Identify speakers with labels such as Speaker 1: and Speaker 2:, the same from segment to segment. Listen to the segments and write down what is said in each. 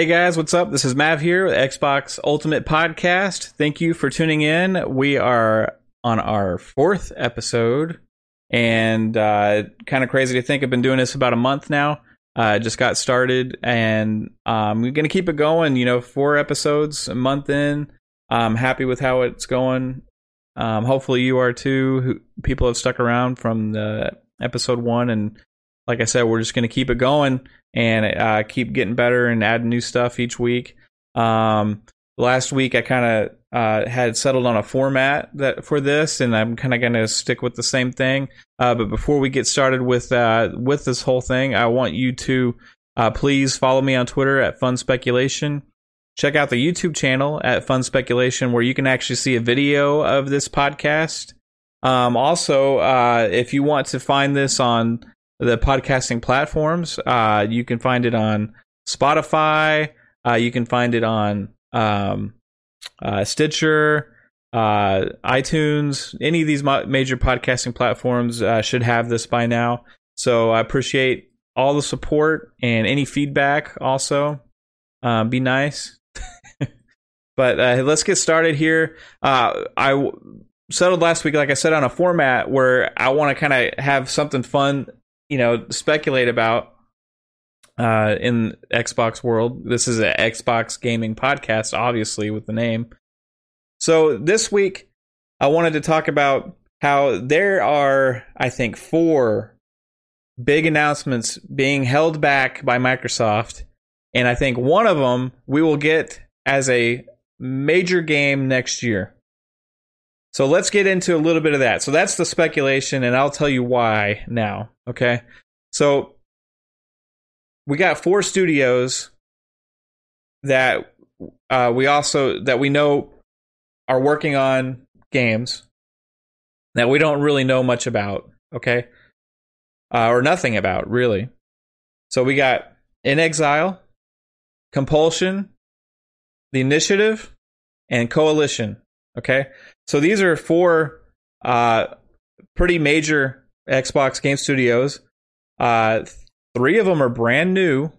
Speaker 1: Hey guys, what's up? This is Mav here with Xbox Ultimate Podcast. Thank you for tuning in. We are on our fourth episode, and uh, kind of crazy to think I've been doing this about a month now. Uh, just got started, and um, we're gonna keep it going. You know, four episodes a month in. I'm happy with how it's going. Um, hopefully, you are too. People have stuck around from the episode one, and like I said, we're just gonna keep it going and uh, keep getting better and adding new stuff each week. Um, last week I kind of uh, had settled on a format that for this, and I'm kind of going to stick with the same thing. Uh, but before we get started with uh, with this whole thing, I want you to uh, please follow me on Twitter at Fun Speculation. Check out the YouTube channel at Fun Speculation, where you can actually see a video of this podcast. Um, also, uh, if you want to find this on the podcasting platforms. Uh, you can find it on Spotify. Uh, you can find it on um, uh, Stitcher, uh, iTunes. Any of these major podcasting platforms uh, should have this by now. So I appreciate all the support and any feedback. Also, um, be nice. but let's get started here. I settled last week, like I said, on a format where I want to kind of have something fun you know speculate about uh, in Xbox world. This is an Xbox gaming podcast, obviously with the name. So this week, I wanted to talk about how there are, I think, four big announcements being held back by Microsoft, and I think one of them we will get as a major game next year. So let's get into a little bit of that. So that's the speculation, and I'll tell you why now. Okay. So we got four studios that uh, we also that we know are working on games that we don't really know much about. Okay. Uh, or nothing about really. So we got inXile, Compulsion, The Initiative, and Coalition. Okay. So these are four uh, pretty major Xbox game studios. Uh, three of them are brand new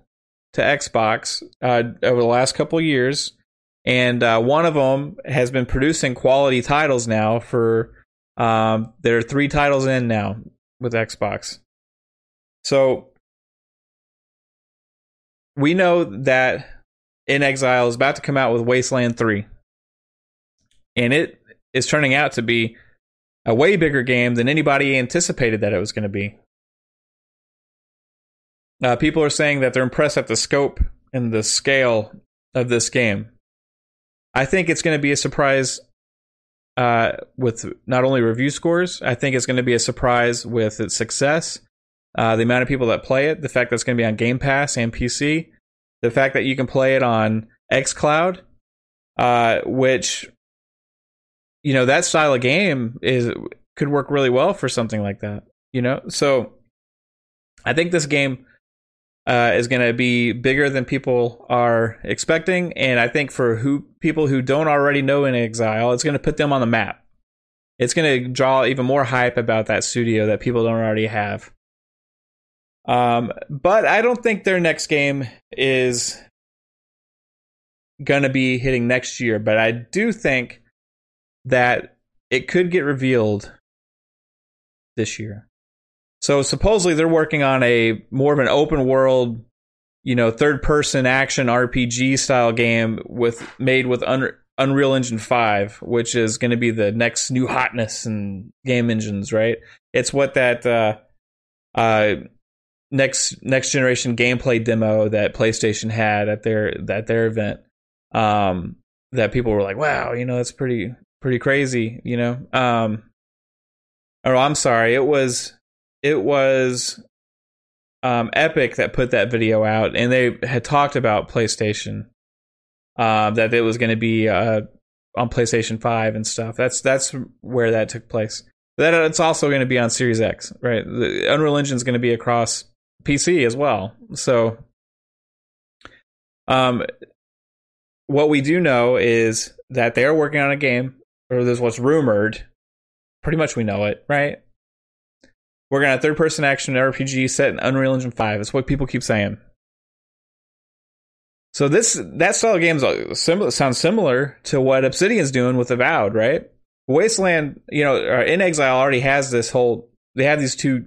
Speaker 1: to Xbox uh, over the last couple years, and uh, one of them has been producing quality titles now. For um, there are three titles in now with Xbox. So we know that inXile is about to come out with Wasteland 3. And it is turning out to be a way bigger game than anybody anticipated that it was going to be. Uh, people are saying that they're impressed at the scope and the scale of this game. I think it's going to be a surprise uh, with not only review scores, I think it's going to be a surprise with its success, uh, the amount of people that play it, the fact that it's going to be on Game Pass and PC, the fact that you can play it on xCloud, uh, which you know that style of game is could work really well for something like that. You know, so I think this game uh, is going to be bigger than people are expecting, and I think for who people who don't already know inXile, it's going to put them on the map. It's going to draw even more hype about that studio that people don't already have. Um, but I don't think their next game is going to be hitting next year. But I do think that it could get revealed this year. So supposedly they're working on a more of an open world, you know, third person action RPG style game with made with Un- Unreal Engine 5, which is going to be the next new hotness in game engines, right? It's what that uh uh next next generation gameplay demo that PlayStation had at their at their event. Um that people were like, "Wow, you know, that's pretty pretty crazy, you know. Um, oh, I'm sorry. It was it was um, Epic that put that video out, and they had talked about PlayStation. Uh, that it was going to be uh, on PlayStation Five and stuff. That's that's where that took place. That it's also going to be on Series X, right? The Unreal Engine is going to be across PC as well. So, um, what we do know is that they are working on a game or there's what's rumored. Pretty much we know it, right? We're gonna have third person action RPG set in Unreal Engine 5. That's what people keep saying. So this that style of games similar, sounds similar to what Obsidian's doing with Avowed, right? Wasteland, you know, inXile already has this whole. They have these two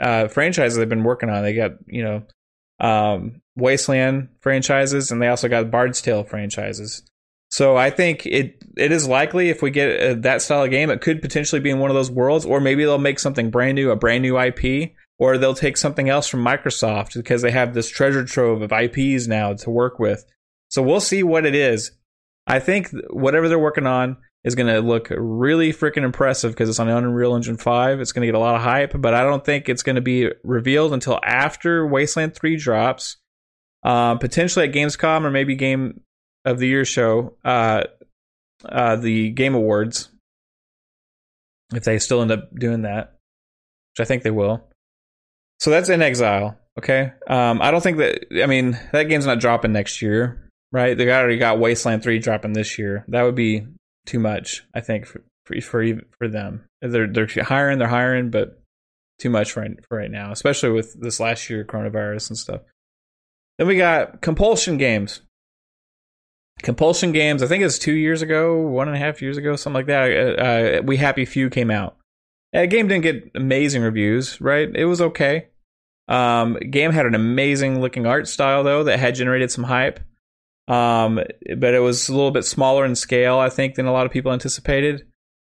Speaker 1: uh, franchises they've been working on. They got you know um, Wasteland franchises, and they also got Bard's Tale franchises. So I think it it is likely if we get uh, that style of game, it could potentially be in one of those worlds, or maybe they'll make something brand new, a brand new IP, or they'll take something else from Microsoft because they have this treasure trove of IPs now to work with. So we'll see what it is. I think whatever they're working on is going to look really freaking impressive because it's on Unreal Engine 5. It's going to get a lot of hype, but I don't think it's going to be revealed until after Wasteland 3 drops. Uh, potentially at Gamescom or maybe Game of the Year show, uh, uh, the Game Awards, if they still end up doing that, which I think they will. So that's inXile. Okay. Um, I don't think that. I mean, that game's not dropping next year, right? They already got Wasteland Three dropping this year. That would be too much, I think, for for for, them. They're they're hiring, they're hiring, but too much for, for right now, especially with this last year coronavirus and stuff. Then we got Compulsion Games. Compulsion Games, I think it's two years ago, one and a half years ago, something like that. Uh, uh, we Happy Few came out. Game didn't get amazing reviews, right? It was okay. Um, game had an amazing looking art style though that had generated some hype. Um, but it was a little bit smaller in scale, I think, than a lot of people anticipated.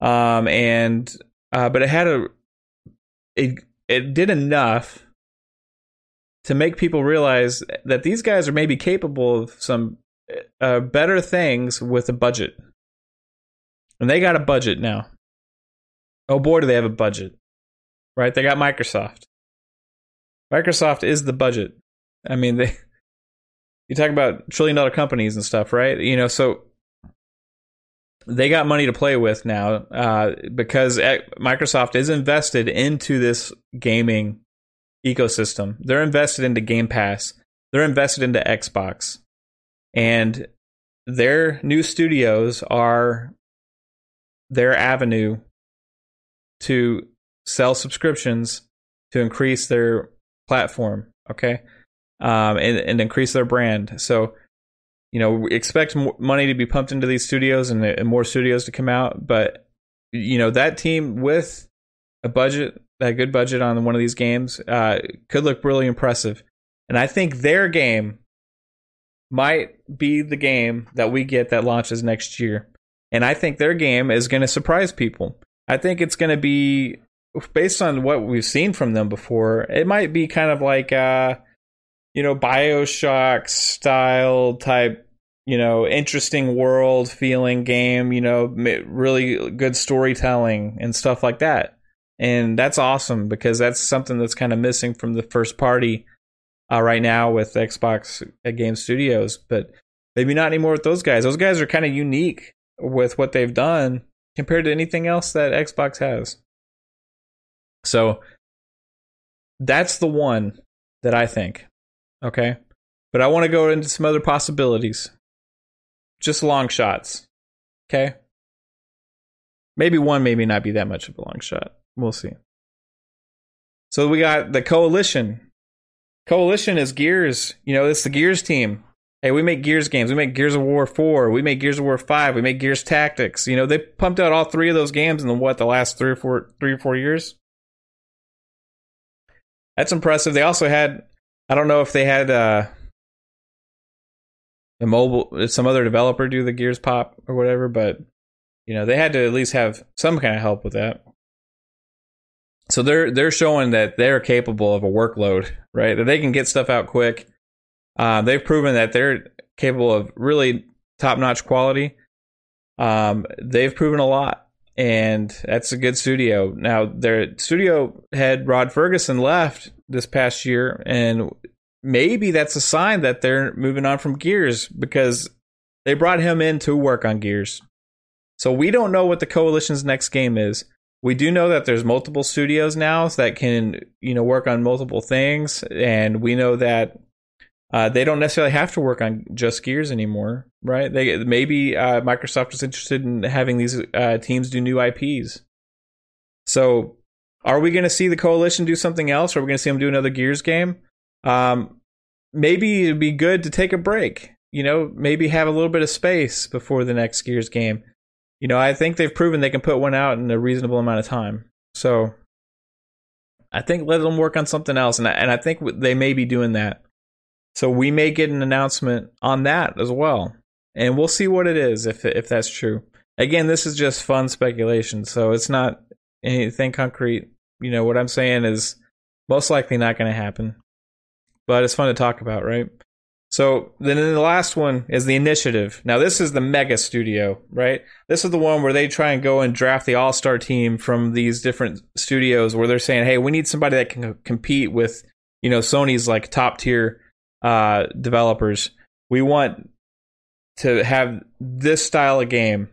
Speaker 1: Um, and uh, but it had a it it did enough to make people realize that these guys are maybe capable of some uh, better things with a budget. And they got a budget now. Oh boy, do they have a budget. Right? They got Microsoft. Microsoft is the budget. I mean, they you talk about trillion dollar companies and stuff, right? You know, so they got money to play with now uh, because Microsoft is invested into this gaming ecosystem. They're invested into Game Pass. They're invested into Xbox and their new studios are their avenue to sell subscriptions to increase their platform okay? Um, and, and increase their brand. So you know we expect money to be pumped into these studios and, and more studios to come out but you know that team with a budget that good budget on one of these games uh, could look really impressive. And i think their game might be the game that we get that launches next year. And I think their game is going to surprise people. I think it's going to be based on what we've seen from them before. It might be kind of like uh you know BioShock style type, you know, interesting world feeling game, you know, really good storytelling and stuff like that. And that's awesome because that's something that's kind of missing from the first party uh, right now with Xbox Game Studios, but maybe not anymore with those guys. Those guys are kind of unique with what they've done compared to anything else that Xbox has. So that's the one that I think. Okay. But I want to go into some other possibilities. Just long shots. Okay. Maybe one, maybe not be that much of a long shot. We'll see. So we got the coalition Coalition is Gears. You know, it's the Gears team. Hey, we make Gears games. We make Gears of War 4. We make Gears of War 5. We make Gears Tactics. You know, they pumped out all three of those games in the what, the last three or four three or four years? That's impressive. They also had I don't know if they had uh mobile some other developer do the Gears pop or whatever, but you know, they had to at least have some kind of help with that so they're they're showing that they're capable of a workload, right? That they can get stuff out quick. Uh, they've proven that they're capable of really top notch quality. Um, they've proven a lot, and that's a good studio. Now, their studio head Rod Ferguson left this past year, and maybe that's a sign that they're moving on from Gears because they brought him in to work on Gears. So we don't know what the coalition's next game is we do know that there's multiple studios now that can you know work on multiple things and we know that uh, they don't necessarily have to work on just gears anymore right? They maybe uh, microsoft is interested in having these uh, teams do new ips so are we going to see the coalition do something else? Or are we going to see them do another gears game? Um, maybe it'd be good to take a break you know, maybe have a little bit of space before the next Gears game. You know, I think they've proven they can put one out in a reasonable amount of time. So I think let them work on something else, and I, and I think they may be doing that. So we may get an announcement on that as well, and we'll see what it is if if that's true. Again, this is just fun speculation, so it's not anything concrete. You know what I'm saying is most likely not going to happen, but it's fun to talk about, right? So then the last one is the initiative. Now this is the mega studio, right? This is the one where they try and go and draft the all-star team from these different studios where they're saying, "Hey, we need somebody that can compete with, you know, Sony's like top tier uh, developers. We want to have this style of game,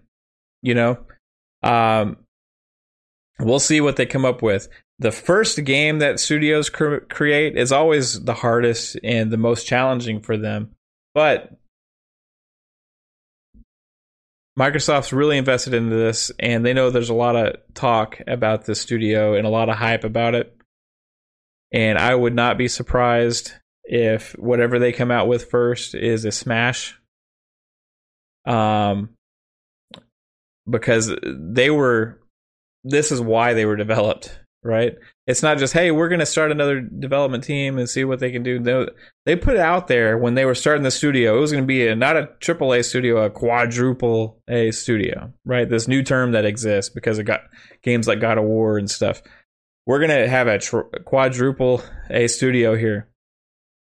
Speaker 1: you know. Um, we'll see what they come up with. The first game that studios cre- create is always the hardest and the most challenging for them, but Microsoft's really invested into this, and they know there's a lot of talk about the studio and a lot of hype about it. And I would not be surprised if whatever they come out with first is a smash. Um, because they were, this is why they were developed, right? It's not just hey, we're going to start another development team and see what they can do. They put it out there when they were starting the studio. It was going to be a, not a triple A studio, a quadruple A studio, right? This new term that exists because it got games like God of War and stuff. We're going to have a tr- quadruple A studio here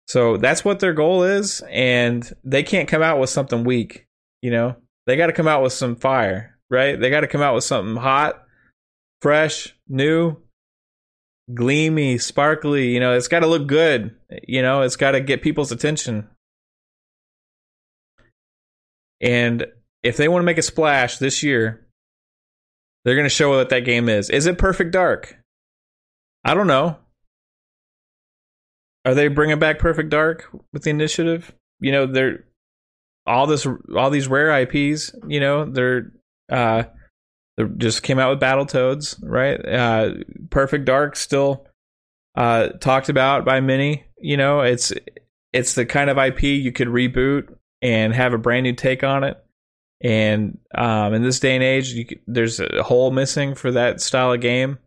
Speaker 1: so that's what their goal is, and they can't come out with something weak. You know, they got to come out with some fire, right? They got to come out with something hot, fresh, new, gleamy, sparkly. You know, it's got to look good. You know, it's got to get people's attention. And if they want to make a splash this year, they're going to show what that game is. Is it Perfect Dark? I don't know. Are they bringing back Perfect Dark with the initiative? You know, they're all this, all these rare IPs. You know, they're uh, just came out with Battletoads, right? Uh, Perfect Dark still uh, talked about by many. You know, it's it's the kind of IP you could reboot and have a brand new take on it. And um, in this day and age, you, there's a hole missing for that style of game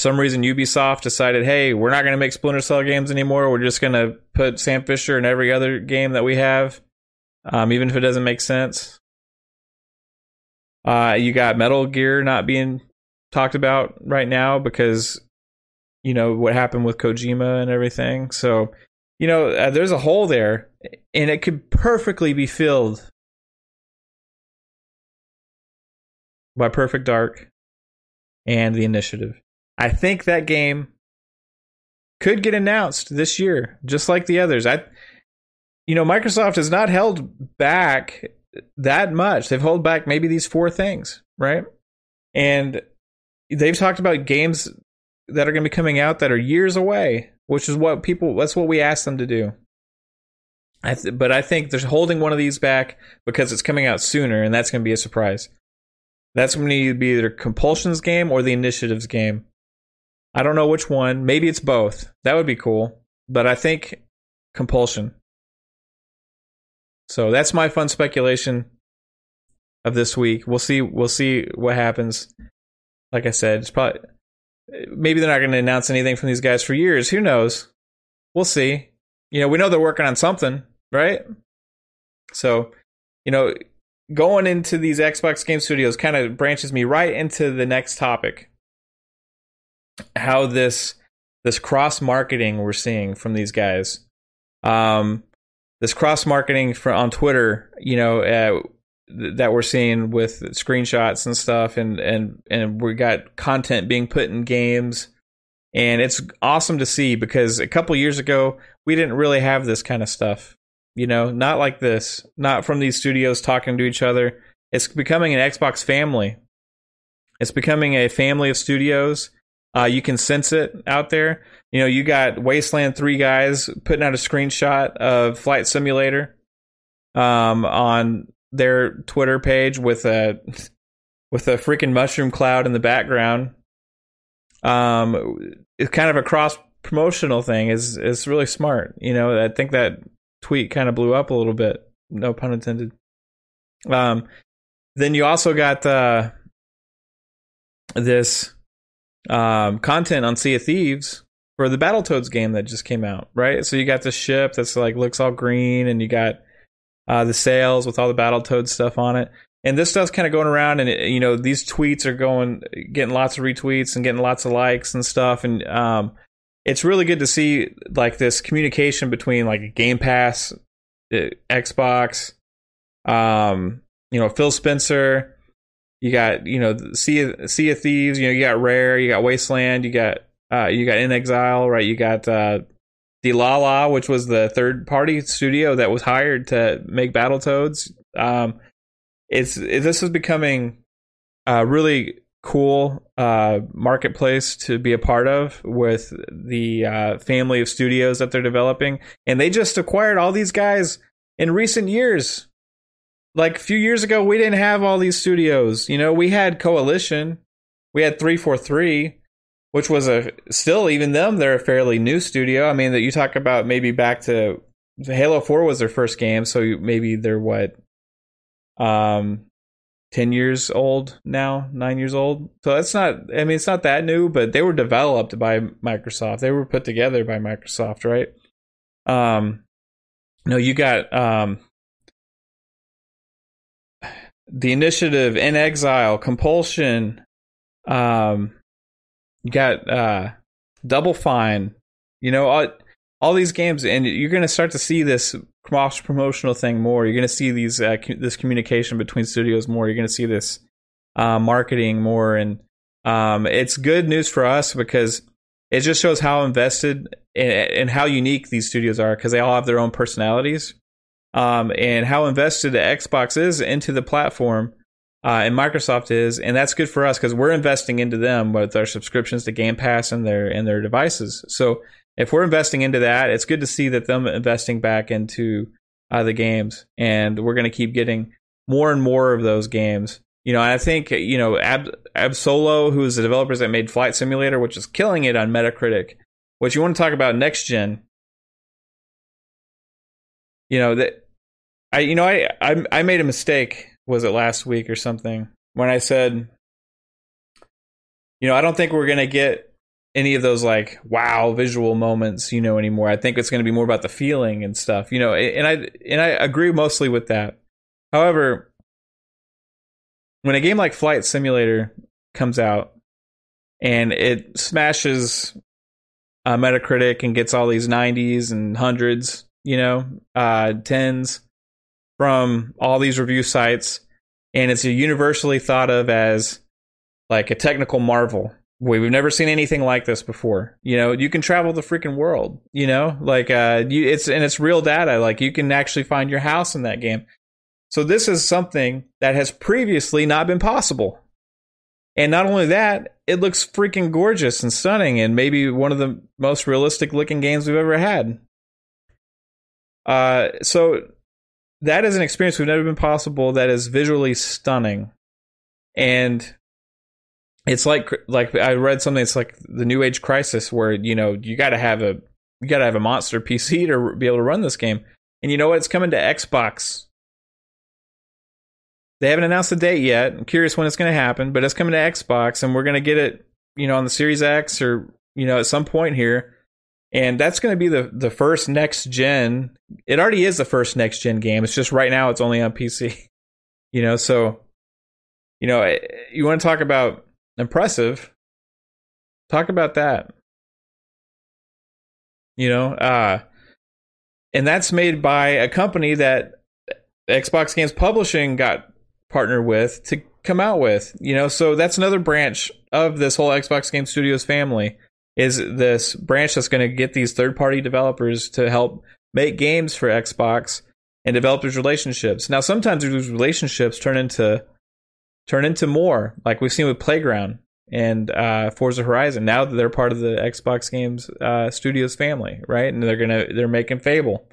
Speaker 1: some reason Ubisoft decided, hey, we're not going to make Splinter Cell games anymore. We're just going to put Sam Fisher in every other game that we have, um, even if it doesn't make sense. Uh, you got Metal Gear not being talked about right now because you know what happened with Kojima and everything. So you know uh, there's a hole there, and it could perfectly be filled by Perfect Dark and the Initiative. I think that game could get announced this year, just like the others. I, you know, Microsoft has not held back that much. They've held back maybe these four things, right? And they've talked about games that are going to be coming out that are years away, which is what people. That's what we asked them to do. I th- but I think they're holding one of these back because it's coming out sooner, and that's going to be a surprise. That's going to be either Compulsion's game or the Initiative's game. I don't know which one. Maybe it's both. That would be cool. But I think compulsion. So that's my fun speculation of this week. We'll see. We'll see what happens. Like I said, it's probably maybe they're not going to announce anything from these guys for years. Who knows? We'll see. You know, we know they're working on something, right? So, you know, going into these Xbox Game Studios kind of branches me right into the next topic how this this cross marketing we're seeing from these guys, um, this cross marketing on Twitter, you know, uh, th- that we're seeing with screenshots and stuff, and and and we got content being put in games, and it's awesome to see because a couple years ago we didn't really have this kind of stuff, you know, not like this, not from these studios talking to each other. It's becoming an Xbox family. It's becoming a family of studios uh, you can sense it out there. You know, you got Wasteland 3 guys putting out a screenshot of Flight Simulator um, on their Twitter page with a with a freaking mushroom cloud in the background. Um, it's kind of a cross promotional thing. is is really smart. You know, I think that tweet kind of blew up a little bit. no pun intended. Um, then you also got uh, this um, content on Sea of Thieves for the Battletoads game that just came out, right? So you got the ship that's like looks all green, and you got uh, the sails with all the Battletoads stuff on it. And this stuff's kind of going around, and it, you know these tweets are going, getting lots of retweets and getting lots of likes and stuff. And um, it's really good to see like this communication between like Game Pass, uh, Xbox, um, you know Phil Spencer. You got you know Sea sea of Thieves. You know you got Rare. You got Wasteland. You got uh, you got inXile right? You got uh, Dlala, which was the third party studio that was hired to make Battletoads. Um, it's it, this is becoming a really cool uh, marketplace to be a part of with the uh, family of studios that they're developing, and they just acquired all these guys in recent years. Like a few years ago, we didn't have all these studios. You know, we had Coalition, we had three four three, which was a still even them they're a fairly new studio. I mean that you talk about maybe back to Halo Four was their first game, so maybe they're what um 10 years old now, 9 years old. So that's not I mean it's not that new, but they were developed by Microsoft. They were put together by Microsoft, right? Um no, you got um the initiative inXile, compulsion, um you got uh Double Fine, you know, all, all these games and you're going to start to see this cross promotional thing more. You're going to see these uh, co- this communication between studios more. You're going to see this uh, marketing more, and um, it's good news for us because it just shows how invested and, how unique these studios are because they all have their own personalities, um, and how invested the Xbox is into the platform. Uh, and Microsoft is, and that's good for us because we're investing into them with our subscriptions to Game Pass and their and their devices. So if we're investing into that, it's good to see that them investing back into uh, the games, and we're going to keep getting more and more of those games. You know, I think you know Ab Absolo, who's the developers that made Flight Simulator, which is killing it on Metacritic. What you want to talk about next gen? You know that I, you know, I, I I made a mistake. Was it last week or something when I said, you know, I don't think we're gonna get any of those like wow visual moments you know anymore i think it's to be more about the feeling and stuff you know and i and i agree mostly with that however when a game like flight simulator comes out and it smashes uh, metacritic and gets all these 90s and hundreds you know uh 10s from all these review sites and it's universally thought of as like a technical marvel we've never seen anything like this before. You know, you can travel the freaking world. You know, like uh, you, it's and it's real data. Like you can actually find your house in that game. So this is something that has previously not been possible. And not only that, it looks freaking gorgeous and stunning, and maybe one of the most realistic looking games we've ever had. Uh, so that is an experience we've never been possible. That is visually stunning, and it's like like I read something. It's like the new age Crysis where you know you got to have a you got to have a monster PC to be able to run this game. And you know what? It's coming to Xbox. They haven't announced the date yet. I'm curious when it's going to happen, but it's coming to Xbox, and we're going to get it, you know, on the Series X or you know at some point here. And that's going to be the the first next gen. It already is the first next gen game. It's just right now it's only on PC. You know, so you know, eh, you want to talk about impressive. Talk about that. You know, uh, and that's made by a company that Xbox Games Publishing got partnered with to come out with. You know, so that's another branch of this whole Xbox Game Studios family. Is this branch that's going to get these third party developers to help make games for Xbox and develop relationships. Now, sometimes these relationships turn into turn into more, like we've seen with Playground and uh, Forza Horizon. Now that they're part of the Xbox Games uh, Studios family, right? And they're gonna they're making Fable.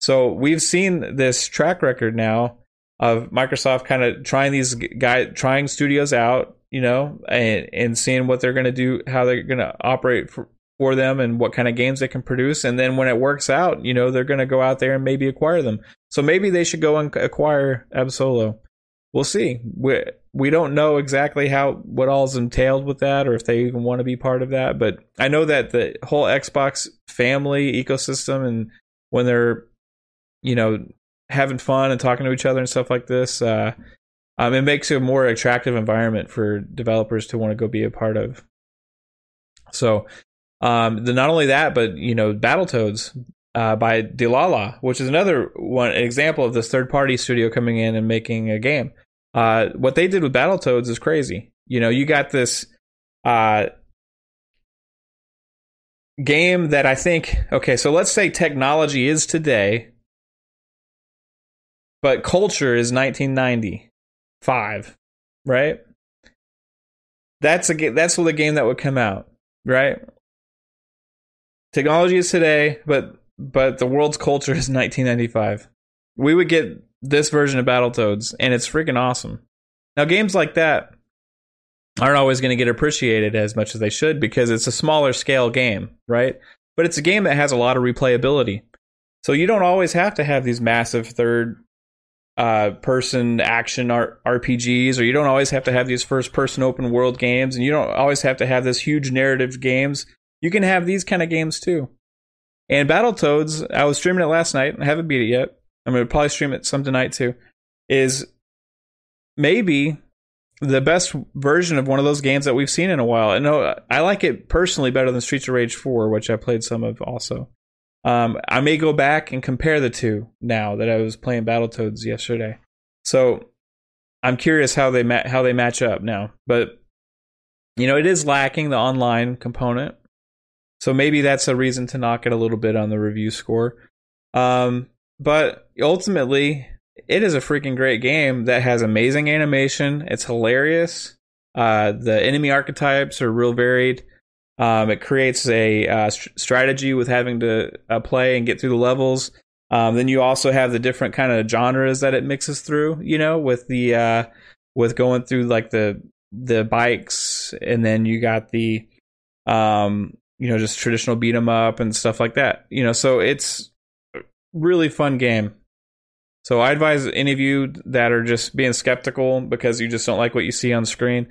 Speaker 1: So we've seen this track record now of Microsoft kind of trying these guy trying studios out, you know, and and seeing what they're gonna do, how they're gonna operate for for them and what kind of games they can produce. And then when it works out, you know, they're going to go out there and maybe acquire them. So maybe they should go and acquire Absol. We'll see. We we don't know exactly how what all's entailed with that, or if they even want to be part of that. But I know that the whole Xbox family ecosystem, and when they're, you know, having fun and talking to each other and stuff like this, uh, um, it makes a more attractive environment for developers to want to go be a part of. So, um, the, not only that, but you know, Battletoads uh, by Dlala, which is another one example of this third party studio coming in and making a game. Uh, what they did with Battletoads is crazy. You know, you got this uh, game that I think, okay, so let's say technology is today, but culture is 1995, right? That's a that's the game that would come out, right? Technology is today, but but the world's culture is 1995. We would get this version of Battletoads, and it's freaking awesome. Now, games like that aren't always going to get appreciated as much as they should because it's a smaller scale game, right? But it's a game that has a lot of replayability. So you don't always have to have these massive third uh, person action R- RPGs, or you don't always have to have these first person open world games, and you don't always have to have this huge narrative games. You can have these kind of games too. And Battletoads, I was streaming it last night. I haven't beat it yet. I'm going to probably stream it some tonight too. Is maybe the best version of one of those games that we've seen in a while. I know I like it personally better than Streets of Rage 4, which I played some of also. Um, I may go back and compare the two now that I was playing Battletoads yesterday. So I'm curious how they ma- how they match up now. But you know, it is lacking the online component. So maybe that's a reason to knock it a little bit on the review score. Um, but ultimately, it is a freaking great game that has amazing animation. It's hilarious. Uh, the enemy archetypes are real varied. Um, it creates a uh, st- strategy with having to uh, play and get through the levels. Um, then you also have the different kind of genres that it mixes through. You know, with the uh, with going through like the the bikes, and then you got the um, you know just traditional beat 'em up and stuff like that. You know, so it's really fun game. So I advise any of you that are just being skeptical because you just don't like what you see on screen,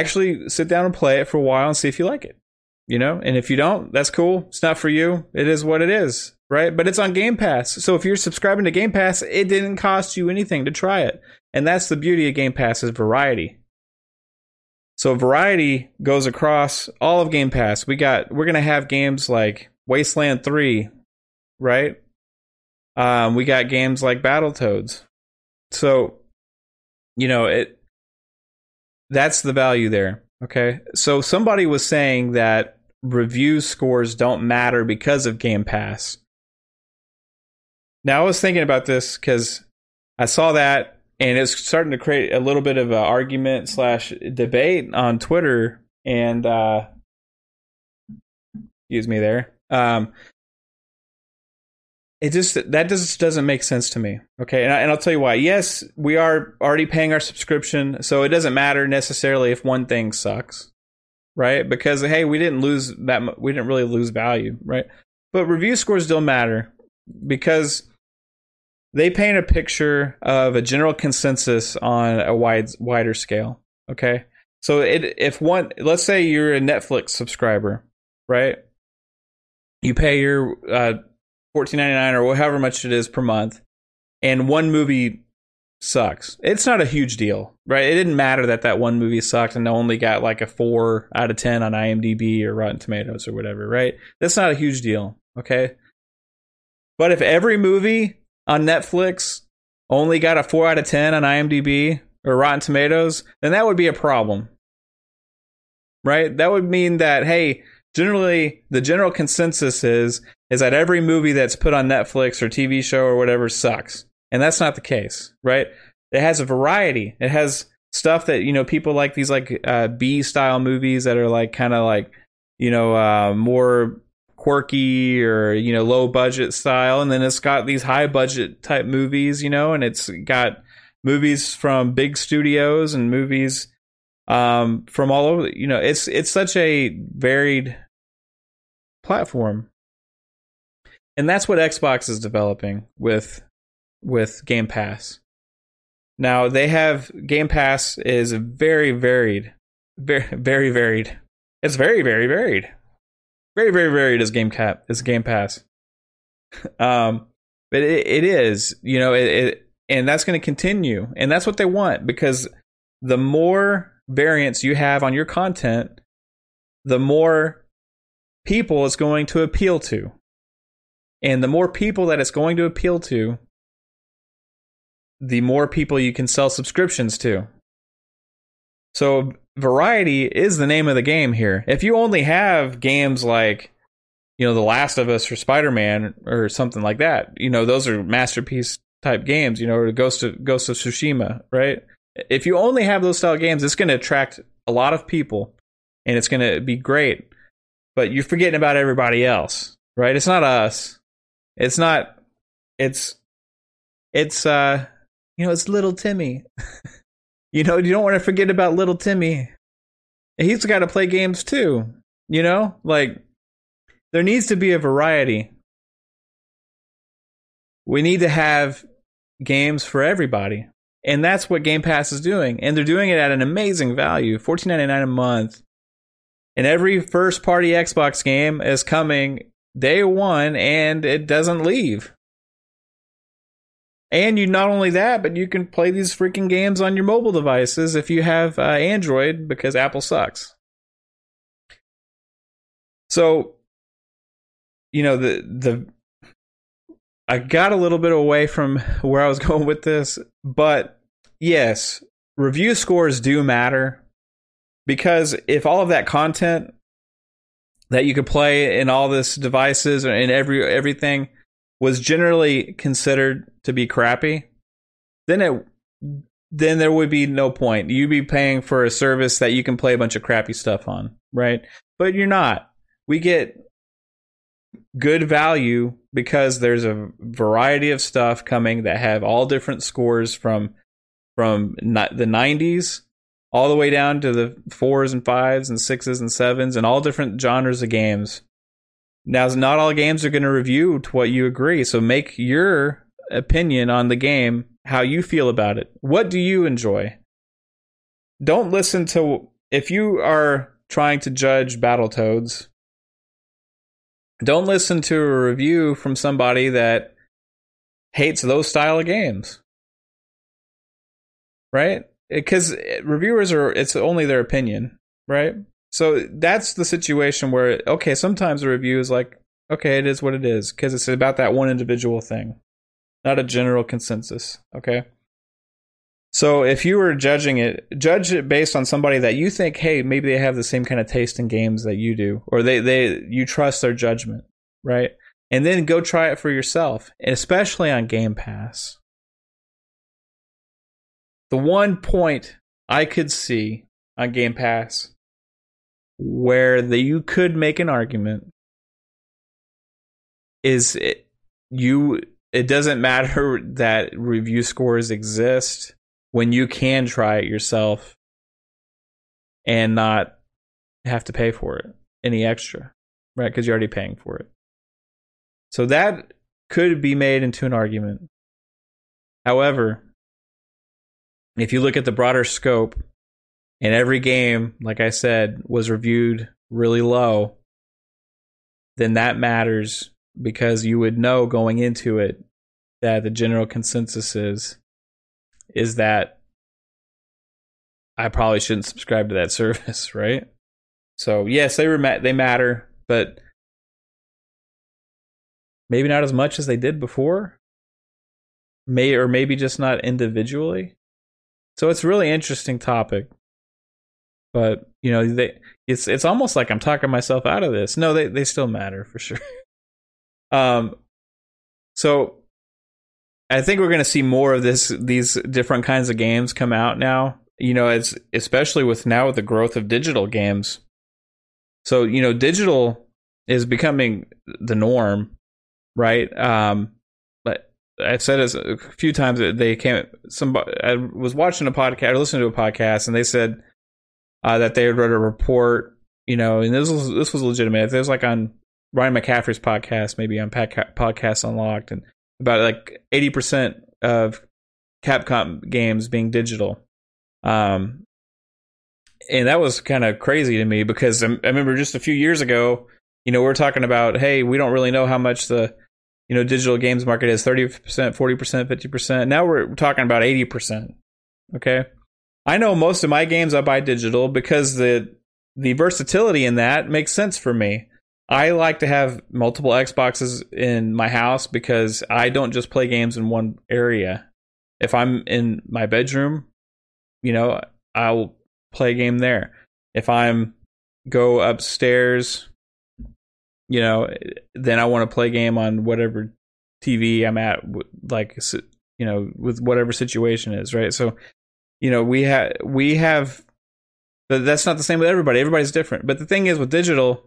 Speaker 1: actually sit down and play it for a while and see if you like it. You know, and if you don't, that's cool. It's not for you. It is what it is, right? But it's on Game Pass. So if you're subscribing to Game Pass, it didn't cost you anything to try it. And that's the beauty of Game Pass is variety. So variety goes across all of Game Pass. We got we're to have games like Wasteland 3, right? Um, we got games like Battletoads. So, you know, it that's the value there. Okay. So somebody was saying that review scores don't matter because of Game Pass. Now I was thinking about this because I saw that and it's starting to create a little bit of an argument slash debate on Twitter and uh excuse me there. Um it just that just doesn't make sense to me. Okay, and, I, and I'll tell you why. Yes, we are already paying our subscription, so it doesn't matter necessarily if one thing sucks, right? Because hey, we didn't lose that we didn't really lose value, right? But review scores don't matter because they paint a picture of a general consensus on a wide wider scale. Okay, so it if one let's say you're a Netflix subscriber, right? You pay your uh, fourteen ninety nine or however much it is per month, and one movie sucks. It's not a huge deal, right? It didn't matter that that one movie sucked and only got like a four out of ten on IMDb or Rotten Tomatoes or whatever, right? That's not a huge deal, okay? But if every movie on Netflix only got a four out of ten on IMDb or Rotten Tomatoes, then that would be a problem, right? That would mean that hey, generally the general consensus is is that every movie that's put on Netflix or TV show or whatever sucks. And that's not the case, right? It has a variety. It has stuff that, you know, people like these like uh, B style movies that are like kind of like, you know, uh, more quirky or, you know, low budget style. And then it's got these high budget type movies, you know, and it's got movies from big studios and movies um, from all over, you know, it's, it's such a varied platform. And that's what Xbox is developing with with Game Pass. Now they have Game Pass is very varied, very very varied. It's very very varied, very very varied as Game Cap is Game Pass. um, but it, it is you know it, it and that's going to continue, and that's what they want because the more variants you have on your content, the more people it's going to appeal to. And the more people that it's going to appeal to, the more people you can sell subscriptions to. So variety is the name of the game here. If you only have games like you know The Last of Us or Spider-Man or something like that, you know those are masterpiece type games, you know, or Ghost of Ghost of Tsushima, right? If you only have those style games, it's going to attract a lot of people and it's going to be great. But you're forgetting about everybody else, right? It's not us. It's not it's it's uh you know, it's little Timmy. you know, you don't want to forget about little Timmy. He's got to play games too. You know, like there needs to be a variety. We need to have games for everybody. And that's what Game Pass is doing. And they're doing it at an amazing value, $14.99 a month. And every first party Xbox game is coming day one and it doesn't leave. And you not only that, but you can play these freaking games on your mobile devices if you have uh, Android because Apple sucks. So, you know, the the I got a little bit away from where I was going with this, but yes, review scores do matter because if all of that content that you could play in all this devices and every everything was generally considered to be crappy, then it then there would be no point. You'd be paying for a service that you can play a bunch of crappy stuff on, right? But you're not. We get good value because there's a variety of stuff coming that have all different scores from from the 90s all the way down to the fours and fives and sixes and sevens and all different genres of games now, not all games are going to review to what you agree, so make your opinion on the game how you feel about it. What do you enjoy? Don't listen to if you are trying to judge Battletoads. Don't listen to a review from somebody that hates those style of games. Right? Because reviewers are it's only their opinion, right? So that's the situation where okay, sometimes a review is like, okay, it is what it is because it's about that one individual thing, not a general consensus. Okay. So if you were judging it, judge it based on somebody that you think, hey, maybe they have the same kind of taste in games that you do, or they they you trust their judgment, right? And then go try it for yourself, especially on Game Pass. The one point I could see on Game Pass where the, you could make an argument is it, you it doesn't matter that review scores exist when you can try it yourself and not have to pay for it any extra right? Because you're already paying for it. So that could be made into an argument. However if you look at the broader scope and every game, like I said, was reviewed really low, then that matters because you would know going into it that the general consensus is is that I probably shouldn't subscribe to that service, right? So yes, they were they matter, but maybe not as much as they did before. May or maybe just not individually. So it's a really interesting topic. But you know they it's it's almost like i'm talking myself out of this. No they they still matter for sure. Um so i think we're going to see more of this these different kinds of games come out now. You know it's especially with now with the growth of digital games. So you know digital is becoming the norm right? Um i've said this a few times that they came Some i was watching a podcast or listening to a podcast and they said uh, that they had read a report, you know, and this was this was legitimate. It was like on Ryan McCaffrey's podcast, maybe on Podcast Unlocked, and about like eighty percent of Capcom games being digital. Um, and that was kind of crazy to me because I, I remember just a few years ago, you know, we are talking about, hey, we don't really know how much the you know digital games market is 30%, 40%, 50%. Now we're talking about 80%. Okay? I know most of my games I buy digital because the the versatility in that makes sense for me. I like to have multiple Xboxes in my house because I don't just play games in one area. If I'm in my bedroom, you know, I'll play a game there. If I'm go upstairs, you know, then I want to play a game on whatever TV I'm at, like you know, with whatever situation is, right? So, you know, we have we have, but that's not the same with everybody. Everybody's different. But the thing is, with digital,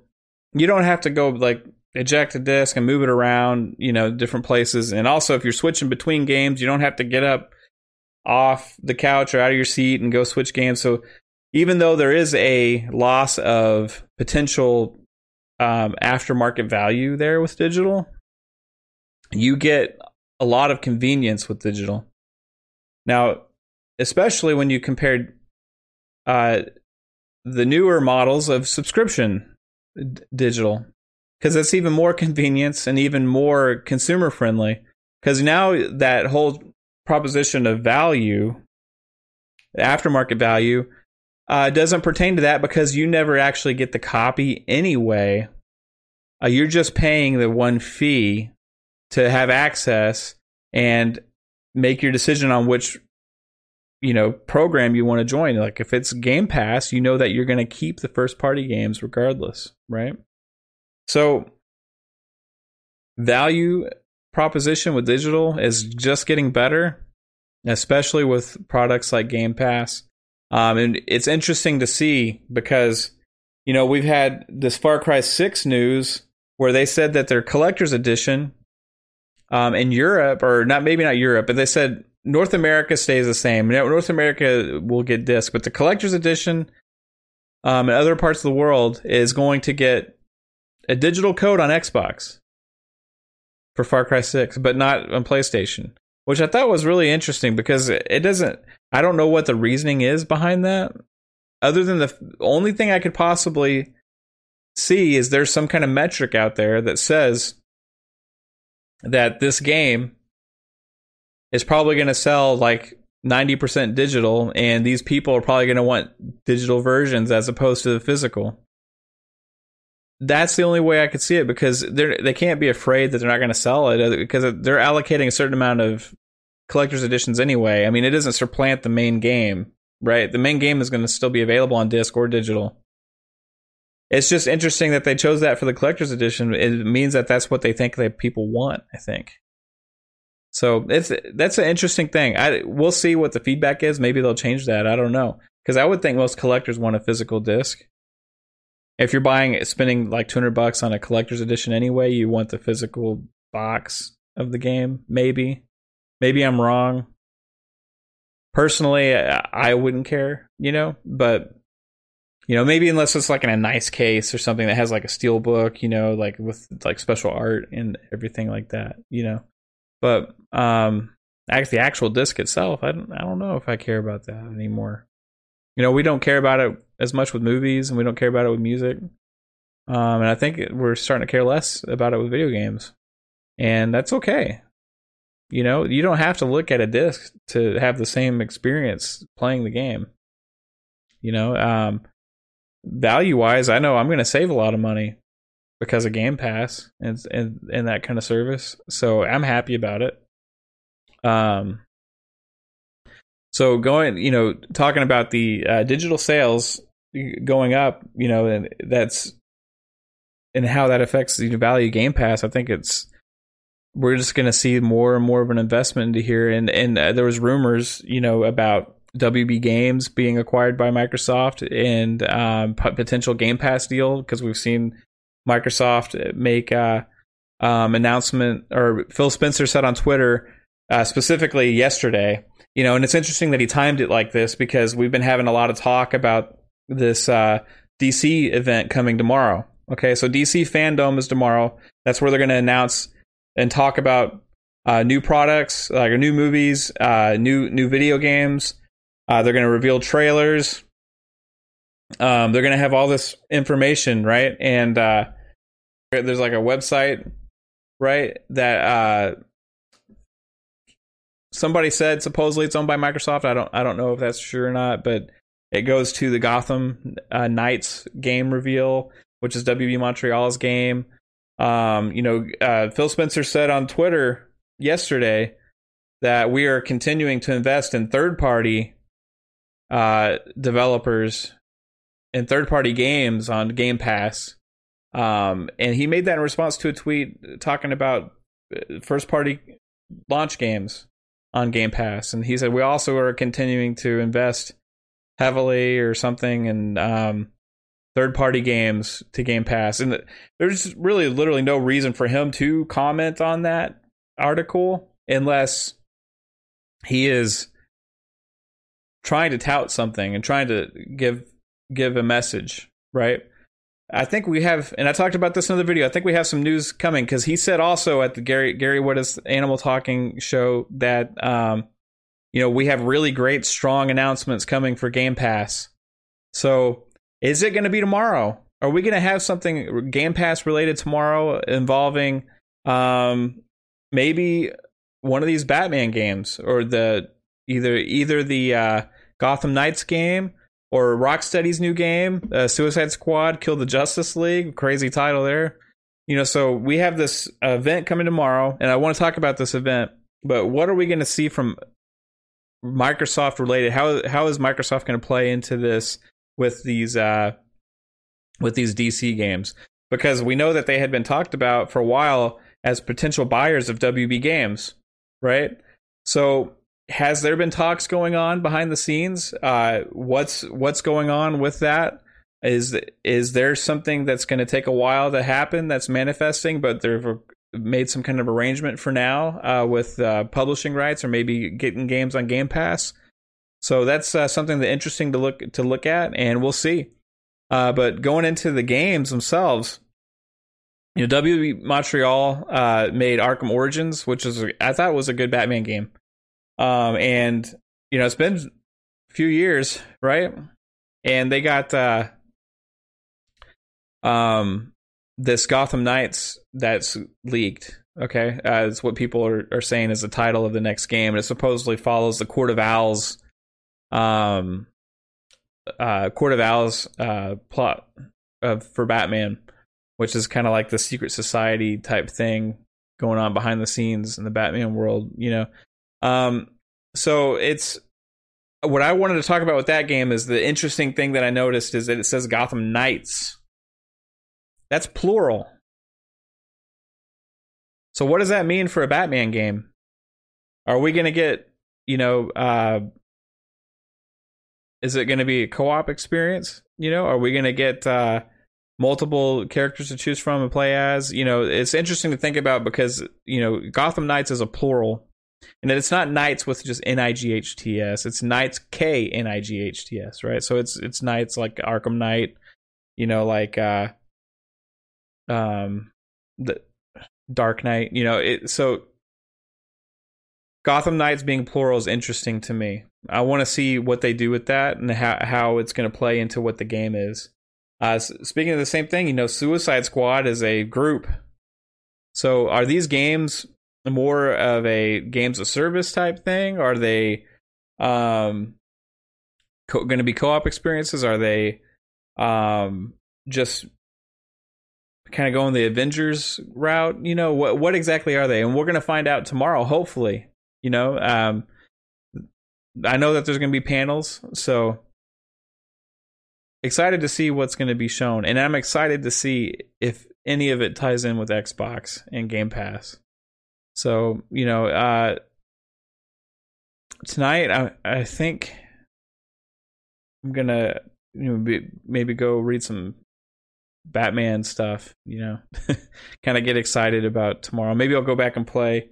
Speaker 1: you don't have to go like eject a disc and move it around, you know, different places. And also, if you're switching between games, you don't have to get up off the couch or out of your seat and go switch games. So even though there is a loss of potential um, aftermarket value there with digital, you get a lot of convenience with digital. Now, especially when you compare uh, the newer models of subscription d- digital, because it's even more convenience and even more consumer friendly. Because now that whole proposition of value, aftermarket value, uh, doesn't pertain to that because you never actually get the copy anyway. Uh, you're just paying the one fee to have access and make your decision on which you know program you want to join like if it's game pass you know that you're going to keep the first party games regardless right so value proposition with digital is just getting better, especially with products like Game Pass. Um, and it's interesting to see because, you know, we've had this Far Cry 6 news where they said that their collector's edition um, in Europe, or not maybe not Europe, but they said North America stays the same. North America will get disc, but the collector's edition um, in other parts of the world is going to get a digital code on Xbox for Far Cry 6, but not on PlayStation, which I thought was really interesting because it doesn't, I don't know what the reasoning is behind that. Other than the only thing I could possibly see is there's some kind of metric out there that says that this game is probably going to sell like 90% digital and these people are probably going to want digital versions as opposed to the physical that's the only way I could see it because they they can't be afraid that they're not going to sell it because they're allocating a certain amount of collector's editions anyway. I mean, it doesn't supplant the main game, right? The main game is going to still be available on disc or digital. It's just interesting that they chose that for the collector's edition. It means that that's what they think that people want. I think. So it's that's an interesting thing. I we'll see what the feedback is. Maybe they'll change that. I don't know because I would think most collectors want a physical disc if you're buying spending like 200 bucks on a collector's edition anyway you want the physical box of the game? Maybe. Maybe i'm wrong. Personally i wouldn't care you know? But you know maybe unless it's like in a nice case or something that has like a steel book you know like with like special art and everything like that you know? But um actually the actual disc itself i don't i don't know if i care about that anymore you know we don't care about it as much with movies and we don't care about it with music. Um, and I think we're starting to care less about it with video games. And that's okay. You know, you don't have to look at a disc to have the same experience playing the game. You know, um, value wise, I know I'm going to save a lot of money because of Game Pass and, and and that kind of service. So I'm happy about it. Um, so going, you know, talking about the uh, digital sales going up, you know, and that's and how that affects the value of Game Pass. I think it's we're just going to see more and more of an investment into here. And and uh, there was rumors, you know, about WB Games being acquired by Microsoft and um, potential Game Pass deal because we've seen Microsoft make a um, announcement or Phil Spencer said on Twitter uh, specifically yesterday. You know, and it's interesting that he timed it like this because we've been having a lot of talk about this uh, DC event coming tomorrow, Okay, so DC Fandom is tomorrow. That's where they're going to announce and talk about uh, new products, like new movies, uh, new new video games. Uh, they're going to reveal trailers. Um, they're going to have all this information, right? And uh, there's like a website, right? That uh, somebody said supposedly it's owned by Microsoft. I don't I don't know if that's true or not, but it goes to the Gotham uh, Knights game reveal, which is WB Montreal's game. Um, you know, uh, Phil Spencer said on Twitter yesterday that we are continuing to invest in third party uh, developers and third party games on Game Pass. Um, and he made that in response to a tweet talking about uh, first party launch games on Game Pass. And he said, We also are continuing to invest heavily or something in um, third party games to Game Pass. And there's really literally no reason for him to comment on that article unless he is trying to tout something and trying to give give a message, right? I think we have, and I talked about this in the video. I think we have some news coming because he said also at the Gary Gary Whitta's Animal Talking show that um, you know we have really great, strong announcements coming for Game Pass. So, is it going to be tomorrow? Are we going to have something Game Pass related tomorrow involving um, maybe one of these Batman games or the either either the uh, Gotham Knights game or Rocksteady's new game, uh, Suicide Squad, Kill the Justice League. Crazy title there. You know, so we have this event coming tomorrow, and I want to talk about this event. But what are we going to see from Microsoft related? How how is Microsoft going to play into this with these uh, with these DC games? Because we know that they had been talked about for a while as potential buyers of WB games, right? So has there been talks going on behind the scenes? Uh, what's what's going on with that? Is is there something that's going to take a while to happen that's manifesting, but they've made some kind of arrangement for now uh, with uh, publishing rights or maybe getting games on Game Pass? So that's uh, something that interesting to look to look at, and we'll see. Uh, but going into the games themselves, you know, WB Montreal uh, made Arkham Origins, which is I thought was a good Batman game. Um, and you know, it's been a few years, right? And they got uh, um, this Gotham Knights that's leaked. Okay, uh, it's what people are, are saying is the title of the next game, and it supposedly follows the Court of Owls, um, uh, Court of Owls uh, plot of for Batman, which is kind of like the secret society type thing going on behind the scenes in the Batman world. You know, um, so it's what I wanted to talk about with that game is the interesting thing that I noticed is that it says Gotham Knights. That's plural. So what does that mean for a Batman game? Are we going to get, you know, uh is it going to be a co-op experience? You know, are we going to get uh multiple characters to choose from and play as? You know, it's interesting to think about because, you know, Gotham Knights is a plural and that it's not knights with just N I G H T S. It's knights K N I G H T S, right? So it's it's knights like Arkham Knight, you know, like uh, um, the Dark Knight, you know. It so Gotham Knights being plural is interesting to me. I want to see what they do with that and how how it's going to play into what the game is. Uh, speaking of the same thing, you know, Suicide Squad is a group. So are these games more of a games of service type thing? Are they um co- going to be co-op experiences? Are they um just kind of going the Avengers route? You know, what what exactly are they? And we're going to find out tomorrow hopefully. You know, um I know that there's going to be panels, so excited to see what's going to be shown and I'm excited to see if any of it ties in with Xbox and Game Pass. So you know, uh, tonight I I think I'm gonna you know be, maybe go read some Batman stuff. You know, kind of get excited about tomorrow. Maybe I'll go back and play,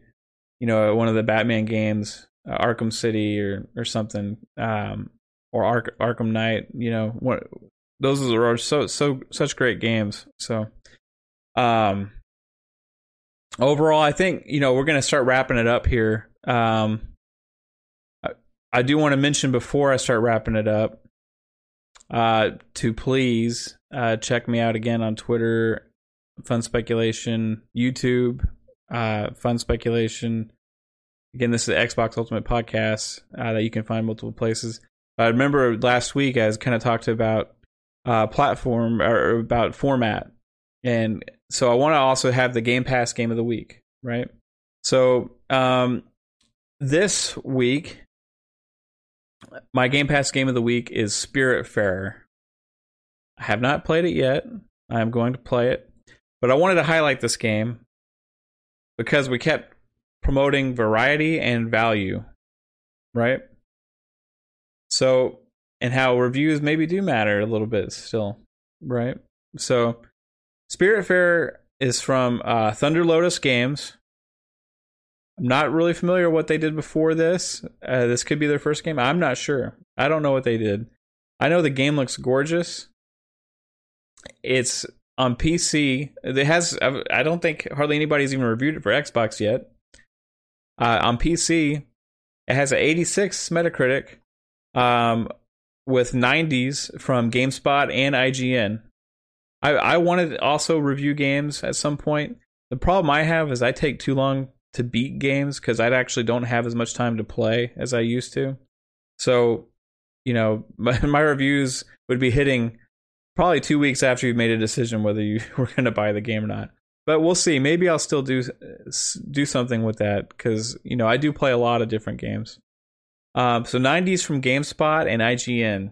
Speaker 1: you know, one of the Batman games, uh, Arkham City or or something, um, or Ark- Arkham Knight. You know, what those are so so such great games. So, um, overall, I think you know we're gonna start wrapping it up here. Um, I, I do want to mention before I start wrapping it up, uh, to please uh, check me out again on Twitter, Fun Speculation, YouTube, uh, Fun Speculation. Again, this is the Xbox Ultimate Podcast uh, that you can find multiple places. I remember last week I was kind of talked about uh, platform or about format, and so I want to also have the Game Pass Game of the Week, right? So um, this week, my Game Pass Game of the Week is Spiritfarer. I have not played it yet. I am going to play it, but I wanted to highlight this game because we kept promoting variety and value, right? So, and how reviews maybe do matter a little bit still, right? So, Spiritfarer is from uh, Thunder Lotus Games. I'm not really familiar with what they did before this. Uh, this could be their first game. I'm not sure. I don't know what they did. I know the game looks gorgeous. It's on PC. It has. I don't think hardly anybody's even reviewed it for Xbox yet. Uh, on PC, it has an 86 Metacritic, um, with 90s from GameSpot and IGN. I, I wanted to also review games at some point. The problem I have is I take too long to beat games because I actually don't have as much time to play as I used to. So, you know, my, my reviews would be hitting probably two weeks after you've made a decision whether you were going to buy the game or not. But we'll see. Maybe I'll still do do something with that because you know I do play a lot of different games. Um, so 90s from GameSpot and IGN.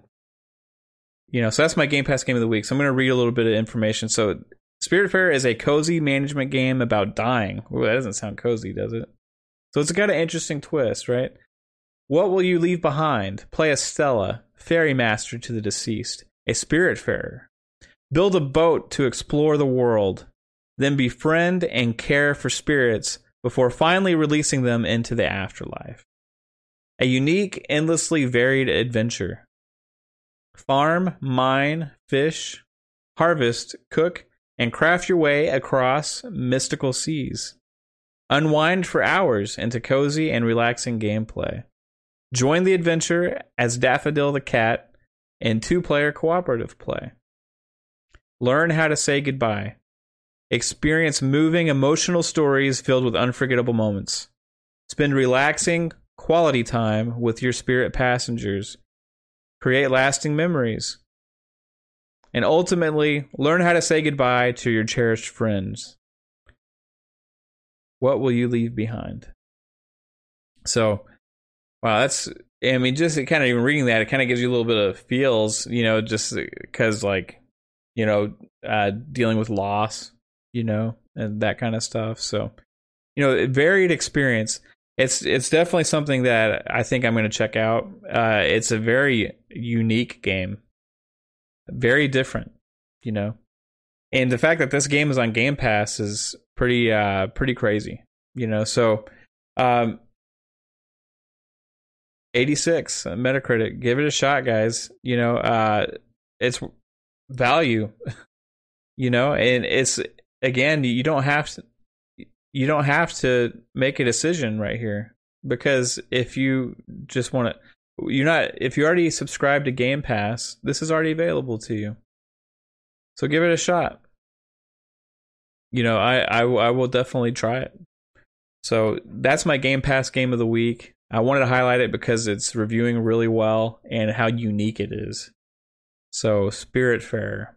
Speaker 1: You know, so that's my Game Pass game of the week. So I'm going to read a little bit of information. So Spiritfarer is a cozy management game about dying. Ooh, that doesn't sound cozy, does it? So it's got an interesting twist, right? What will you leave behind? Play a Stella, ferrymaster to the deceased, a Spiritfarer. Build a boat to explore the world, then befriend and care for spirits before finally releasing them into the afterlife. A unique, endlessly varied adventure. Farm, mine, fish, harvest, cook, and craft your way across mystical seas. Unwind for hours into cozy and relaxing gameplay. Join the adventure as Daffodil the Cat in two player cooperative play. Learn how to say goodbye. Experience moving, emotional stories filled with unforgettable moments. Spend relaxing, quality time with your spirit passengers. Create lasting memories and ultimately learn how to say goodbye to your cherished friends. What will you leave behind? So, wow, that's, I mean, just kind of even reading that, it kind of gives you a little bit of feels, you know, just because, like, you know, uh, dealing with loss, you know, and that kind of stuff. So, you know, varied experience. It's it's definitely something that I think I'm going to check out. Uh, it's a very unique game very different, you know. And the fact that this game is on Game Pass is pretty uh pretty crazy, you know. So um 86 Metacritic, give it a shot guys, you know. Uh it's value, you know, and it's again, you don't have to you don't have to make a decision right here because if you just want to you're not if you already subscribed to Game Pass, this is already available to you. So give it a shot. You know, I I, I will definitely try it. So that's my Game Pass game of the week. I wanted to highlight it because it's reviewing really well and how unique it is. So Spiritfarer.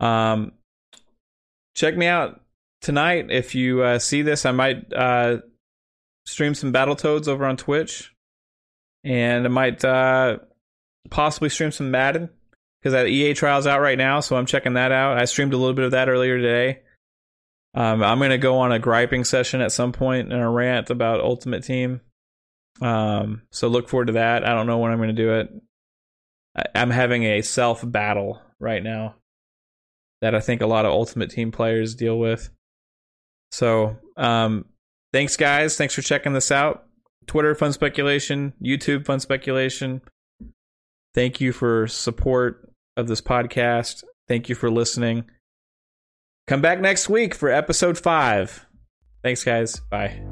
Speaker 1: Um, check me out tonight if you uh, see this. I might uh, stream some Battletoads over on Twitch and I might uh, possibly stream some Madden because that EA trial's out right now, so I'm checking that out. I streamed a little bit of that earlier today. Um, I'm gonna go on a griping session at some point and a rant about Ultimate Team. Um, so look forward to that. I don't know when I'm gonna do it. I, I'm having a self battle right now that I think a lot of Ultimate Team players deal with. So, um, thanks guys. Thanks for checking this out. Twitter Fun Speculation, YouTube Fun Speculation. Thank you for support of this podcast. Thank you for listening. Come back next week for episode five. Thanks, guys. Bye.